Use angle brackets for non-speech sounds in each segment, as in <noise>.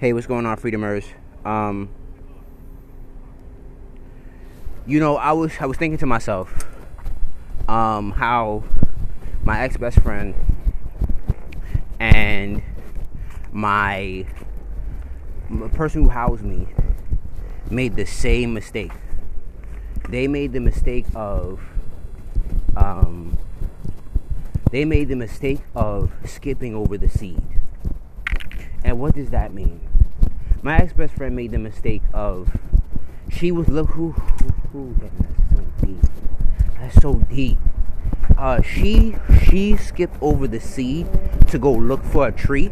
Hey, what's going on, Freedomers? Um, you know, I was I was thinking to myself, um, how my ex best friend and my, my person who housed me made the same mistake. They made the mistake of, um, they made the mistake of skipping over the seed. And what does that mean? My ex best friend made the mistake of she was look who who, that's so deep. That's so deep. Uh, she she skipped over the seed to go look for a tree,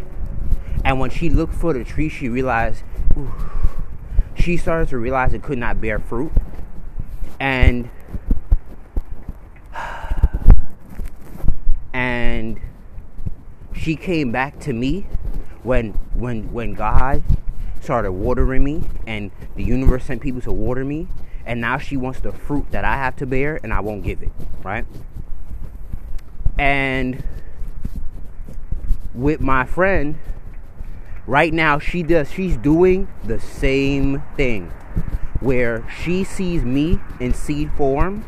and when she looked for the tree, she realized ooh, she started to realize it could not bear fruit, and <sighs> and she came back to me when when when God started watering me and the universe sent people to water me and now she wants the fruit that I have to bear and I won't give it, right? And with my friend right now she does she's doing the same thing where she sees me in seed form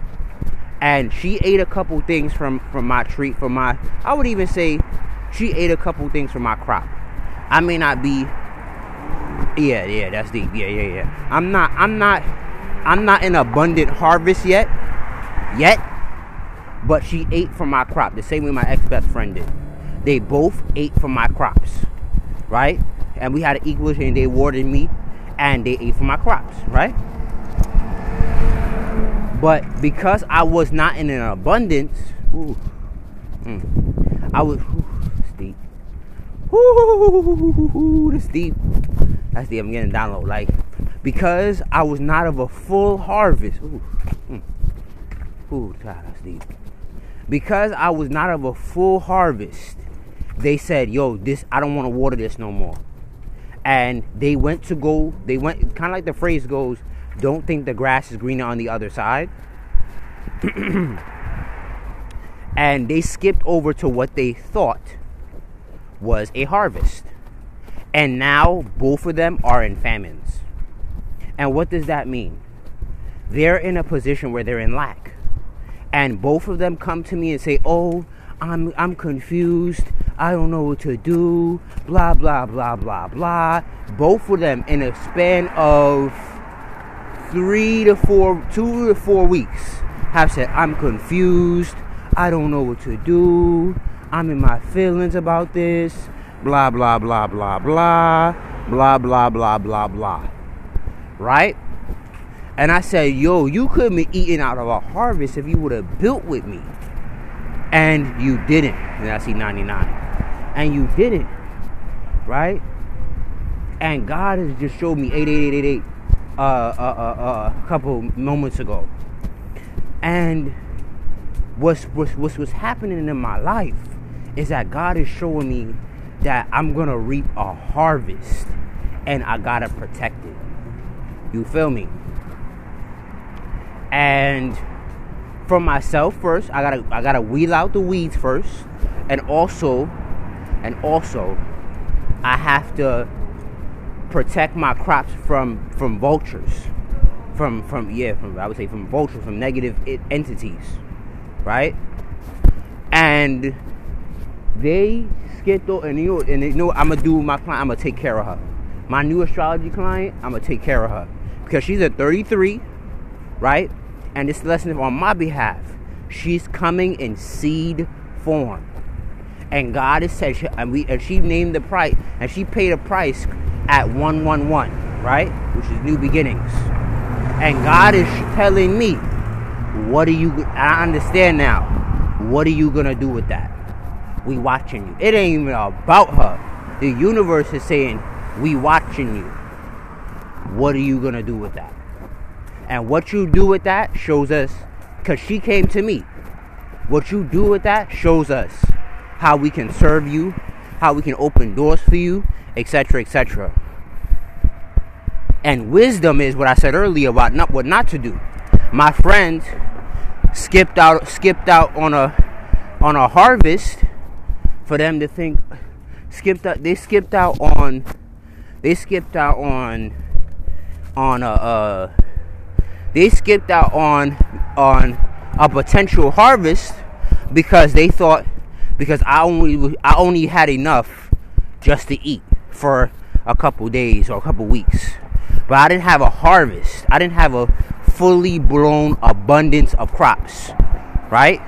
and she ate a couple things from from my tree from my I would even say she ate a couple things from my crop. I may not be yeah, yeah, that's deep. Yeah, yeah, yeah. I'm not I'm not I'm not in abundant harvest yet. Yet. But she ate from my crop the same way my ex-best friend did. They both ate from my crops. Right? And we had an equal and they watered me and they ate from my crops, right? But because I was not in an abundance, ooh, mm, I was ooh. Ooh, it's deep. That's deep. I'm getting download. Like because I was not of a full harvest. Ooh, ooh, God, that's deep. Because I was not of a full harvest, they said, "Yo, this I don't want to water this no more." And they went to go. They went kind of like the phrase goes don't think the grass is greener on the other side. and they skipped over to what they thought was a harvest. And now both of them are in famines. And what does that mean? They're in a position where they're in lack. And both of them come to me and say, "Oh, I'm I'm confused. I don't know what to do. Blah blah blah blah blah." Both of them in a span of three to four, two to four weeks have said, I'm confused. I don't know what to do. I'm in my feelings about this. Blah, blah, blah, blah, blah. Blah, blah, blah, blah, blah. Right? And I said, yo, you could be eating out of a harvest if you would have built with me. And you didn't. And I see 99. And you didn't. Right? And God has just showed me 88888 uh, uh, uh, a couple moments ago. And what's, what's, what's, what's happening in my life is that God is showing me that I'm going to reap a harvest and I got to protect it. You feel me? And for myself first, I got to I got to wheel out the weeds first and also and also I have to protect my crops from from vultures, from from yeah, from I would say from vultures, from negative entities, right? And they over, and you and you know, I'm gonna do my client. I'm gonna take care of her. My new astrology client, I'm gonna take care of her because she's a 33, right? And this lesson is on my behalf. She's coming in seed form and God has said, and we, and she named the price, and she paid a price at 111, right? Which is new beginnings. And God is telling me, what are you, I understand now, what are you gonna do with that? We watching you. It ain't even about her. The universe is saying, we watching you. What are you gonna do with that? And what you do with that shows us, because she came to me. What you do with that shows us how we can serve you, how we can open doors for you, etc., etc. And wisdom is what I said earlier about not what not to do. My friend skipped out skipped out on a on a harvest for them to think skipped out they skipped out on they skipped out on on a uh, they skipped out on on a potential harvest because they thought because I only I only had enough just to eat for a couple days or a couple weeks. But I didn't have a harvest. I didn't have a fully blown abundance of crops. Right?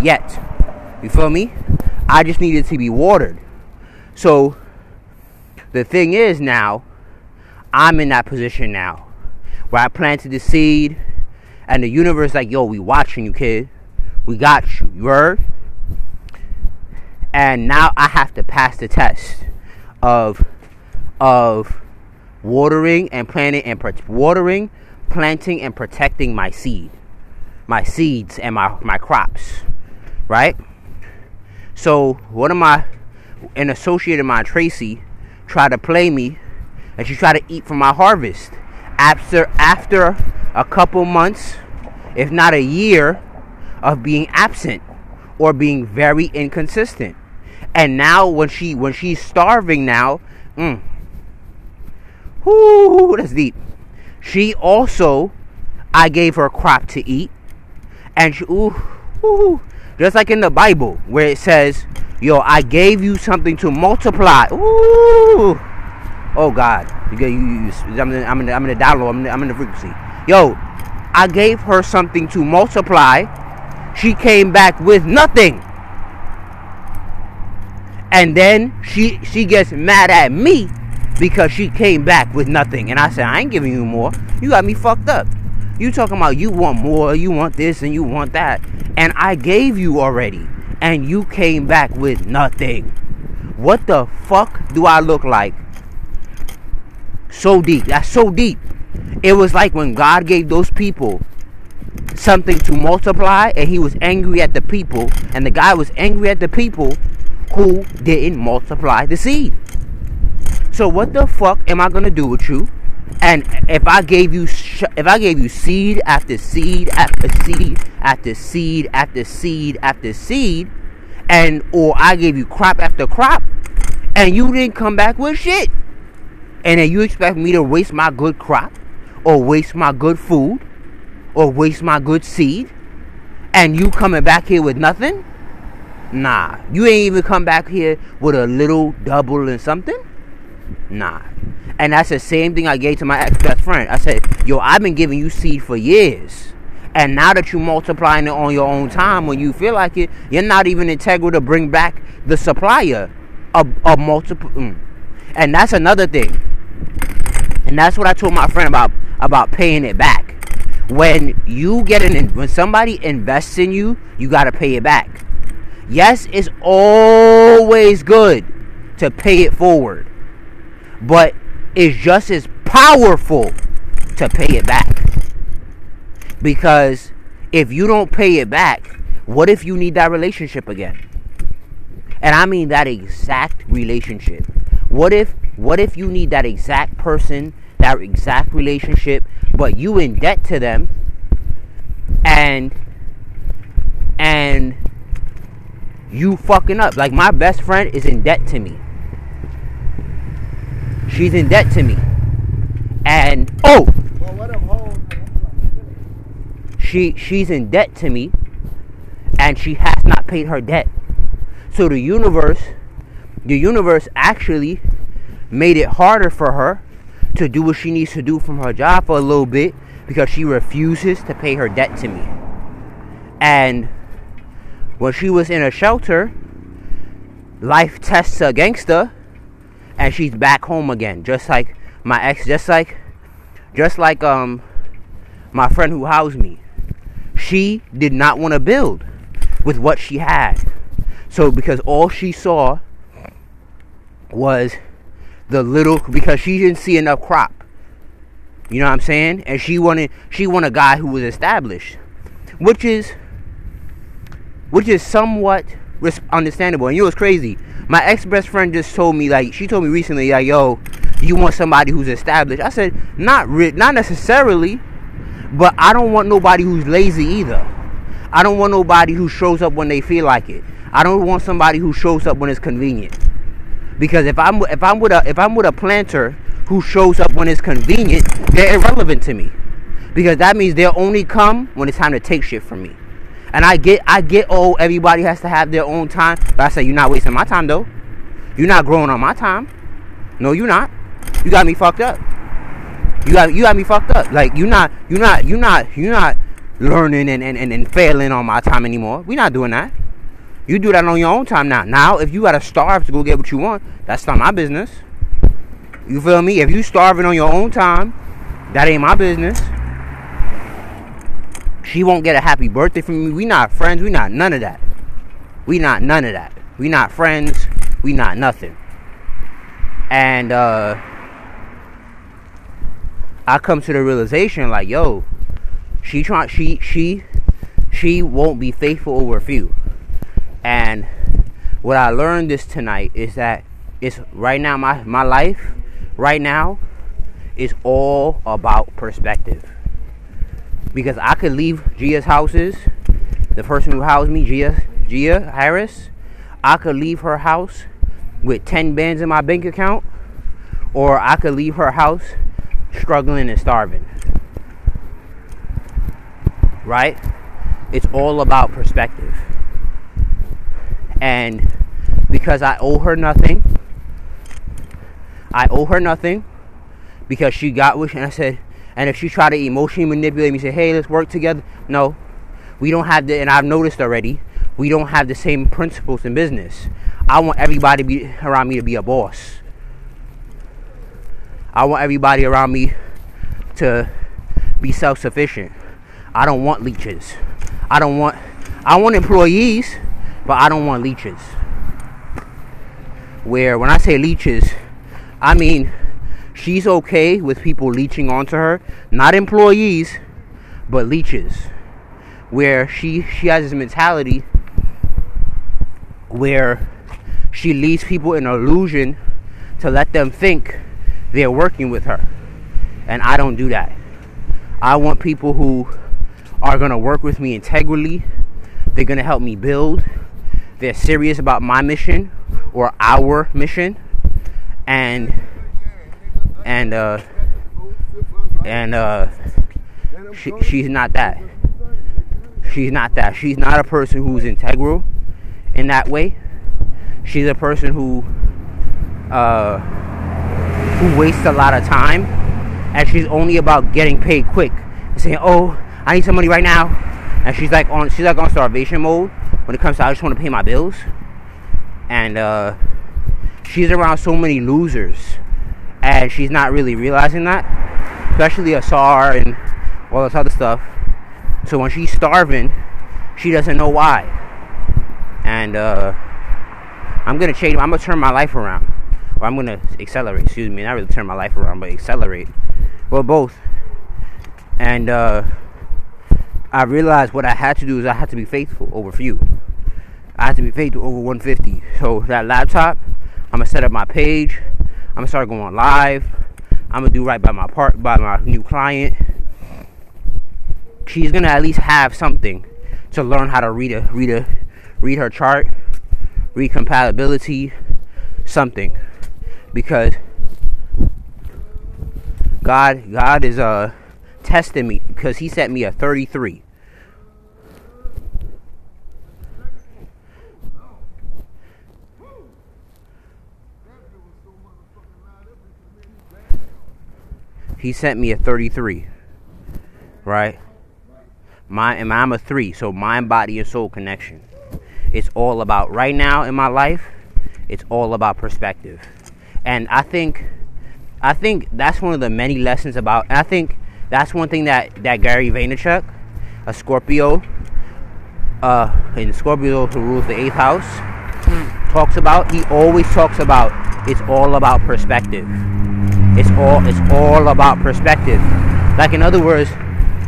Yet. You feel me? I just needed to be watered. So the thing is now, I'm in that position now where I planted the seed and the universe like, yo, we watching you, kid. We got you. You heard? And now I have to pass the test of of watering and planting and watering, planting and protecting my seed, my seeds and my my crops, right? So one of my an associate of mine, Tracy, tried to play me, and she tried to eat from my harvest. After after a couple months, if not a year, of being absent or being very inconsistent. And now when she when she's starving now, mm, whoo, that's deep. She also, I gave her crop to eat, and she, ooh, ooh, just like in the Bible where it says, "Yo, I gave you something to multiply." Ooh, oh God, you, you, you I'm, in, I'm in, the, I'm in the download. I'm in I'm in the frequency. Yo, I gave her something to multiply. She came back with nothing. And then she she gets mad at me because she came back with nothing. And I said, I ain't giving you more. You got me fucked up. You talking about you want more, you want this, and you want that. And I gave you already. And you came back with nothing. What the fuck do I look like? So deep. That's so deep. It was like when God gave those people something to multiply and he was angry at the people and the guy was angry at the people who didn't multiply the seed. So what the fuck am I gonna do with you? And if I gave you sh- if I gave you seed after seed after seed after seed after seed after seed, and or I gave you crop after crop, and you didn't come back with shit, and then you expect me to waste my good crop, or waste my good food, or waste my good seed, and you coming back here with nothing? Nah, you ain't even come back here with a little double and something. Nah. And that's the same thing I gave to my ex best friend. I said, Yo, I've been giving you seed for years. And now that you're multiplying it on your own time when you feel like it, you're not even integral to bring back the supplier of, of multiple. Mm. And that's another thing. And that's what I told my friend about about paying it back. When you get an when somebody invests in you, you got to pay it back. Yes, it's always good to pay it forward but it's just as powerful to pay it back. Because if you don't pay it back, what if you need that relationship again? And I mean that exact relationship. What if what if you need that exact person, that exact relationship, but you in debt to them and and you fucking up. Like my best friend is in debt to me. She's in debt to me. And oh, she she's in debt to me, and she has not paid her debt. So the universe, the universe actually made it harder for her to do what she needs to do from her job for a little bit because she refuses to pay her debt to me. And when she was in a shelter, life tests a gangster and she's back home again just like my ex just like just like um my friend who housed me. She did not want to build with what she had. So because all she saw was the little because she didn't see enough crop. You know what i'm saying? And she wanted she wanted a guy who was established which is which is somewhat understandable and you what's crazy my ex best friend just told me like she told me recently like yo, you want somebody who's established. I said not re- not necessarily, but I don't want nobody who's lazy either. I don't want nobody who shows up when they feel like it. I don't want somebody who shows up when it's convenient. Because if I'm if I'm with a if I'm with a planter who shows up when it's convenient, they're irrelevant to me. Because that means they'll only come when it's time to take shit from me. And I get I get oh everybody has to have their own time. But I say you're not wasting my time though. You're not growing on my time. No, you're not. You got me fucked up. You got you got me fucked up. Like you're not you're not you're not you're not learning and, and, and, and failing on my time anymore. We're not doing that. You do that on your own time now. Now if you gotta starve to go get what you want, that's not my business. You feel me? If you starving on your own time, that ain't my business. She won't get a happy birthday from me. We not friends. We not none of that. We not none of that. We not friends. We not nothing. And uh I come to the realization like, yo, she try she she she won't be faithful over a few. And what I learned this tonight is that it's right now my my life right now is all about perspective. Because I could leave Gia's houses, the person who housed me, Gia, Gia Harris, I could leave her house with 10 bands in my bank account, or I could leave her house struggling and starving. Right? It's all about perspective. And because I owe her nothing, I owe her nothing because she got what and I said, and if she tried to emotionally manipulate me, say, hey, let's work together. No, we don't have the, and I've noticed already, we don't have the same principles in business. I want everybody be, around me to be a boss. I want everybody around me to be self sufficient. I don't want leeches. I don't want, I want employees, but I don't want leeches. Where when I say leeches, I mean, she's okay with people leeching onto her, not employees, but leeches. Where she she has this mentality where she leads people in illusion to let them think they're working with her. And I don't do that. I want people who are going to work with me integrally. They're going to help me build. They're serious about my mission or our mission and and uh and uh she, she's not that. She's not that. She's not a person who's integral in that way. She's a person who uh who wastes a lot of time. And she's only about getting paid quick. Saying oh i need some money right now. And she's like on she's like on starvation mode when it comes to i just want to pay my bills. And uh she's around so many losers and she's not really realizing that especially Asar and all this other stuff. So when she's starving she doesn't know why. And uh, I'm gonna change I'm gonna turn my life around. Or I'm gonna accelerate excuse me not really turn my life around but accelerate. Well both. And uh, I realized what I had to do is I had to be faithful over few. I had to be faithful over 150 so that laptop I'm gonna set up my page. I'm gonna start going live. I'm gonna do right by my part by my new client. She's gonna at least have something to learn how to read a read a read her chart, read compatibility, something, because God God is uh testing me because He sent me a 33. He sent me a 33 right? My and i'm a 3 so mind body and soul connection. It's all about right now in my life. It's all about perspective. And i think i think that's one of the many lessons about i think that's one thing that that gary vaynerchuk a scorpio uh in scorpio who rules the eighth house talks about he always talks about it's all about perspective it's all it's all about perspective. Like in other words,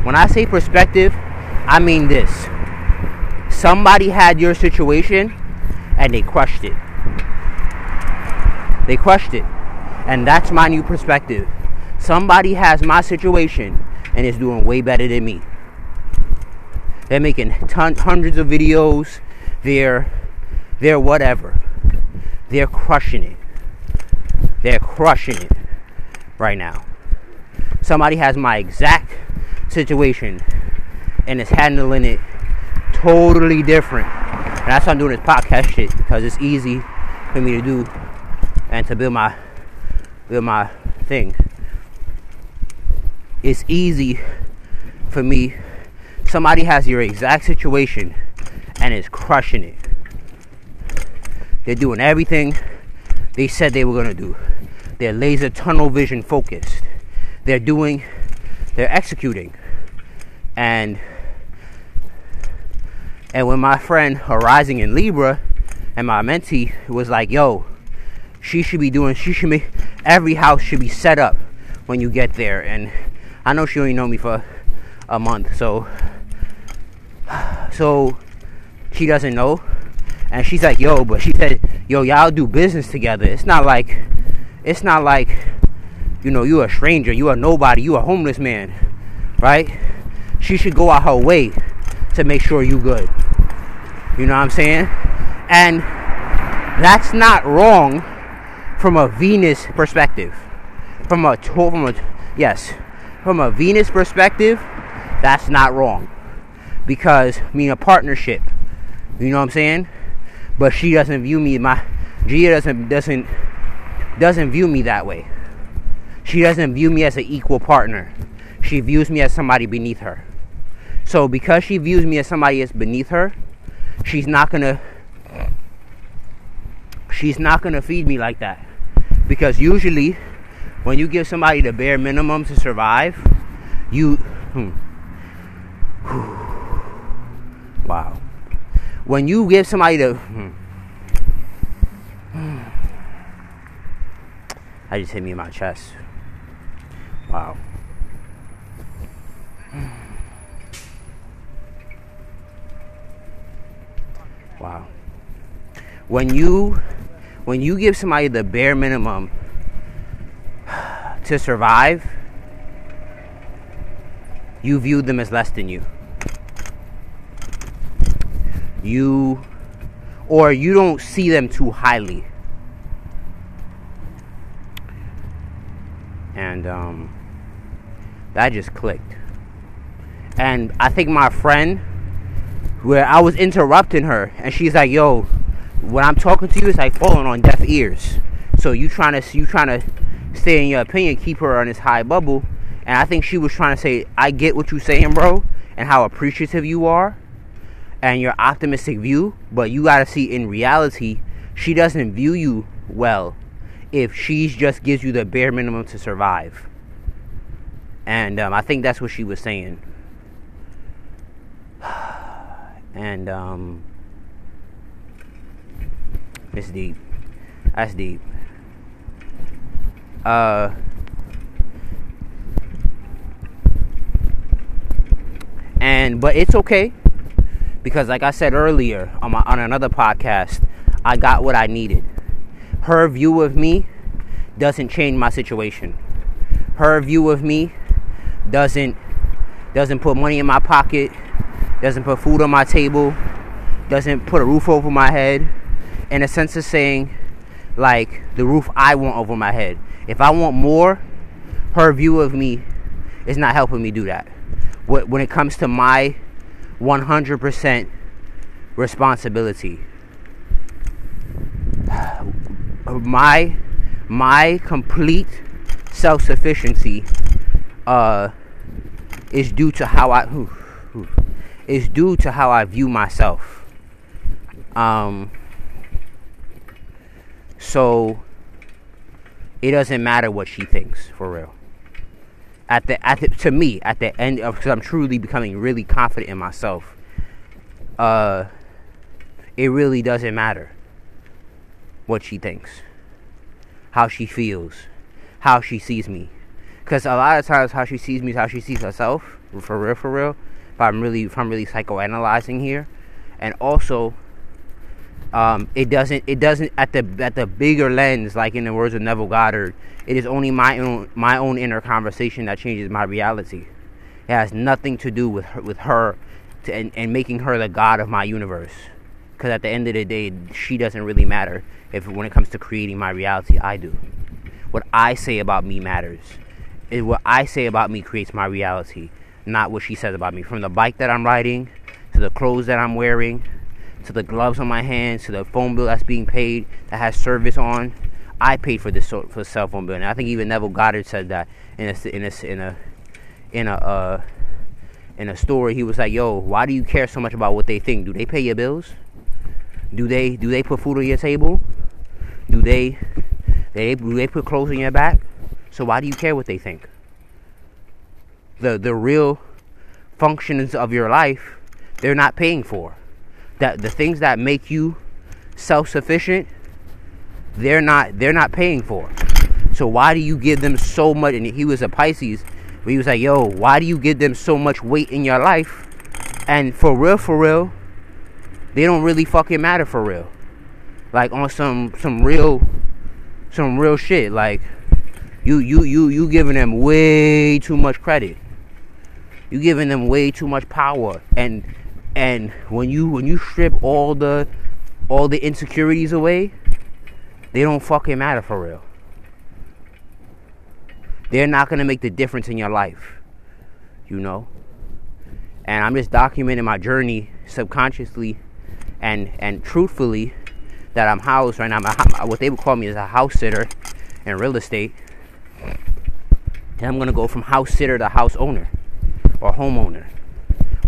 when I say perspective, I mean this. Somebody had your situation and they crushed it. They crushed it. And that's my new perspective. Somebody has my situation and is doing way better than me. They're making ton, hundreds of videos. They're they're whatever. They're crushing it. They're crushing it right now. Somebody has my exact situation and is handling it totally different. And that's why I'm doing this podcast shit because it's easy for me to do and to build my build my thing. It's easy for me. Somebody has your exact situation and is crushing it. They're doing everything they said they were gonna do. They're laser tunnel vision focused. They're doing, they're executing. And and when my friend arising in Libra and my mentee was like, yo, she should be doing, she should be, every house should be set up when you get there. And I know she only know me for a month, so, so she doesn't know. And she's like, yo, but she said, yo, y'all do business together. It's not like, it's not like, you know, you're a stranger, you a nobody, you a homeless man, right? She should go out her way to make sure you good. You know what I'm saying? And that's not wrong from a Venus perspective. From a from a yes, from a Venus perspective, that's not wrong. Because I mean a partnership. You know what I'm saying? But she doesn't view me my Gia doesn't doesn't doesn't view me that way. She doesn't view me as an equal partner. She views me as somebody beneath her. So because she views me as somebody that's beneath her, she's not gonna she's not gonna feed me like that because usually when you give somebody the bare minimum to survive you hmm, wow when you give somebody the hmm, I just hit me in my chest wow Wow. When you when you give somebody the bare minimum to survive, you view them as less than you. You or you don't see them too highly. And um, that just clicked. And I think my friend where I was interrupting her, and she's like, "Yo, when I'm talking to you, it's like falling on deaf ears." So you trying to you trying to stay in your opinion, keep her on this high bubble, and I think she was trying to say, "I get what you're saying, bro, and how appreciative you are, and your optimistic view, but you gotta see in reality, she doesn't view you well if she just gives you the bare minimum to survive." And um, I think that's what she was saying <sighs> and um, it's deep. That's deep. Uh, and but it's okay because, like I said earlier on my on another podcast, I got what I needed. Her view of me doesn't change my situation. Her view of me doesn't doesn't put money in my pocket doesn't put food on my table, doesn't put a roof over my head, in a sense of saying, like, the roof I want over my head. If I want more, her view of me is not helping me do that. When it comes to my 100% responsibility, my my complete self-sufficiency uh, is due to how I. Whew, is due to how I view myself. Um, so it doesn't matter what she thinks for real. At the at the, to me at the end of because I'm truly becoming really confident in myself. Uh, it really doesn't matter what she thinks, how she feels, how she sees me. Because a lot of times, how she sees me is how she sees herself. For real, for real if I'm really if I'm really psychoanalyzing here, and also um, it doesn't it doesn't at the at the bigger lens like in the words of Neville Goddard it is only my own my own inner conversation that changes my reality it has nothing to do with her, with her to, and, and making her the god of my universe because at the end of the day she doesn't really matter if when it comes to creating my reality I do what I say about me matters. It, what I say about me creates my reality, not what she says about me. From the bike that I'm riding, to the clothes that I'm wearing, to the gloves on my hands, to the phone bill that's being paid that has service on. I paid for this for the cell phone bill, and I think even Neville Goddard said that in a in a in a in a uh, in a story. He was like, "Yo, why do you care so much about what they think? Do they pay your bills? Do they do they put food on your table? Do they they do they put clothes on your back? So why do you care what they think? The the real functions of your life, they're not paying for. That the things that make you self-sufficient, they're not they're not paying for. So why do you give them so much? And he was a Pisces. But he was like, yo, why do you give them so much weight in your life? And for real, for real, they don't really fucking matter for real. Like on some some real some real shit. Like you you you you giving them way too much credit. You giving them way too much power. And and when you when you strip all the all the insecurities away, they don't fucking matter for real. They're not gonna make the difference in your life. You know? And I'm just documenting my journey subconsciously and and truthfully that I'm housed right now. I'm a, what they would call me is a house sitter in real estate. And I'm gonna go from house sitter to house owner or homeowner,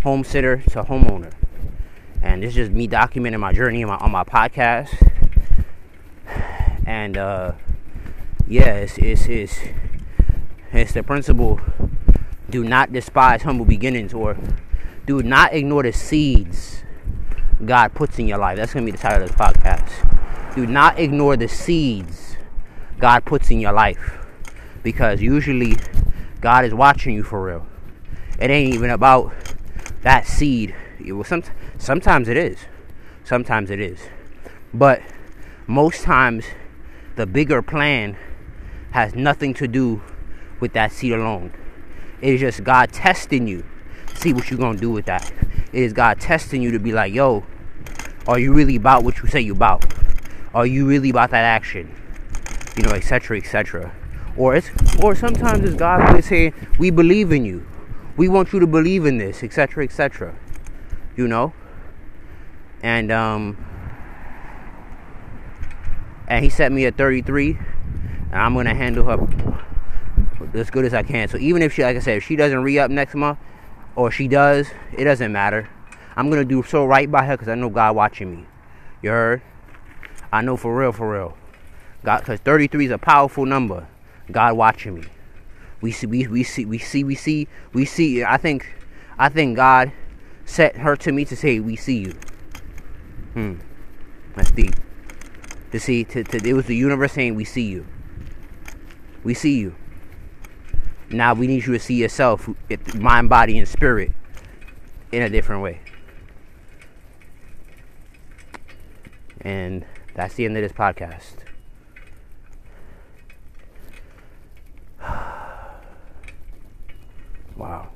home sitter to homeowner. And this is just me documenting my journey on my, on my podcast. And uh, yeah, it's, it's, it's, it's the principle do not despise humble beginnings or do not ignore the seeds God puts in your life. That's going to be the title of this podcast. Do not ignore the seeds God puts in your life because usually God is watching you for real. It ain't even about that seed. Well, some, sometimes it is. Sometimes it is. But most times, the bigger plan has nothing to do with that seed alone. It is just God testing you see what you're gonna do with that. Is God testing you to be like, yo, are you really about what you say you about? Are you really about that action? You know, etc. etc. Or it's or sometimes it's God who is saying, We believe in you. We want you to believe in this, etc. etc. You know? And um and he set me at 33 and I'm gonna handle her as good as I can. So even if she like I said, if she doesn't re up next month, or she does, it doesn't matter. I'm gonna do so right by her because I know God watching me. You heard? I know for real, for real. God, because 33 is a powerful number. God watching me. We see, we, we see, we see, we see, we see. I think, I think God set her to me to say, "We see you." Hmm. That's deep. To see, to, to it was the universe saying, "We see you." We see you. Now we need you to see yourself, mind, body, and spirit in a different way. And that's the end of this podcast. <sighs> wow.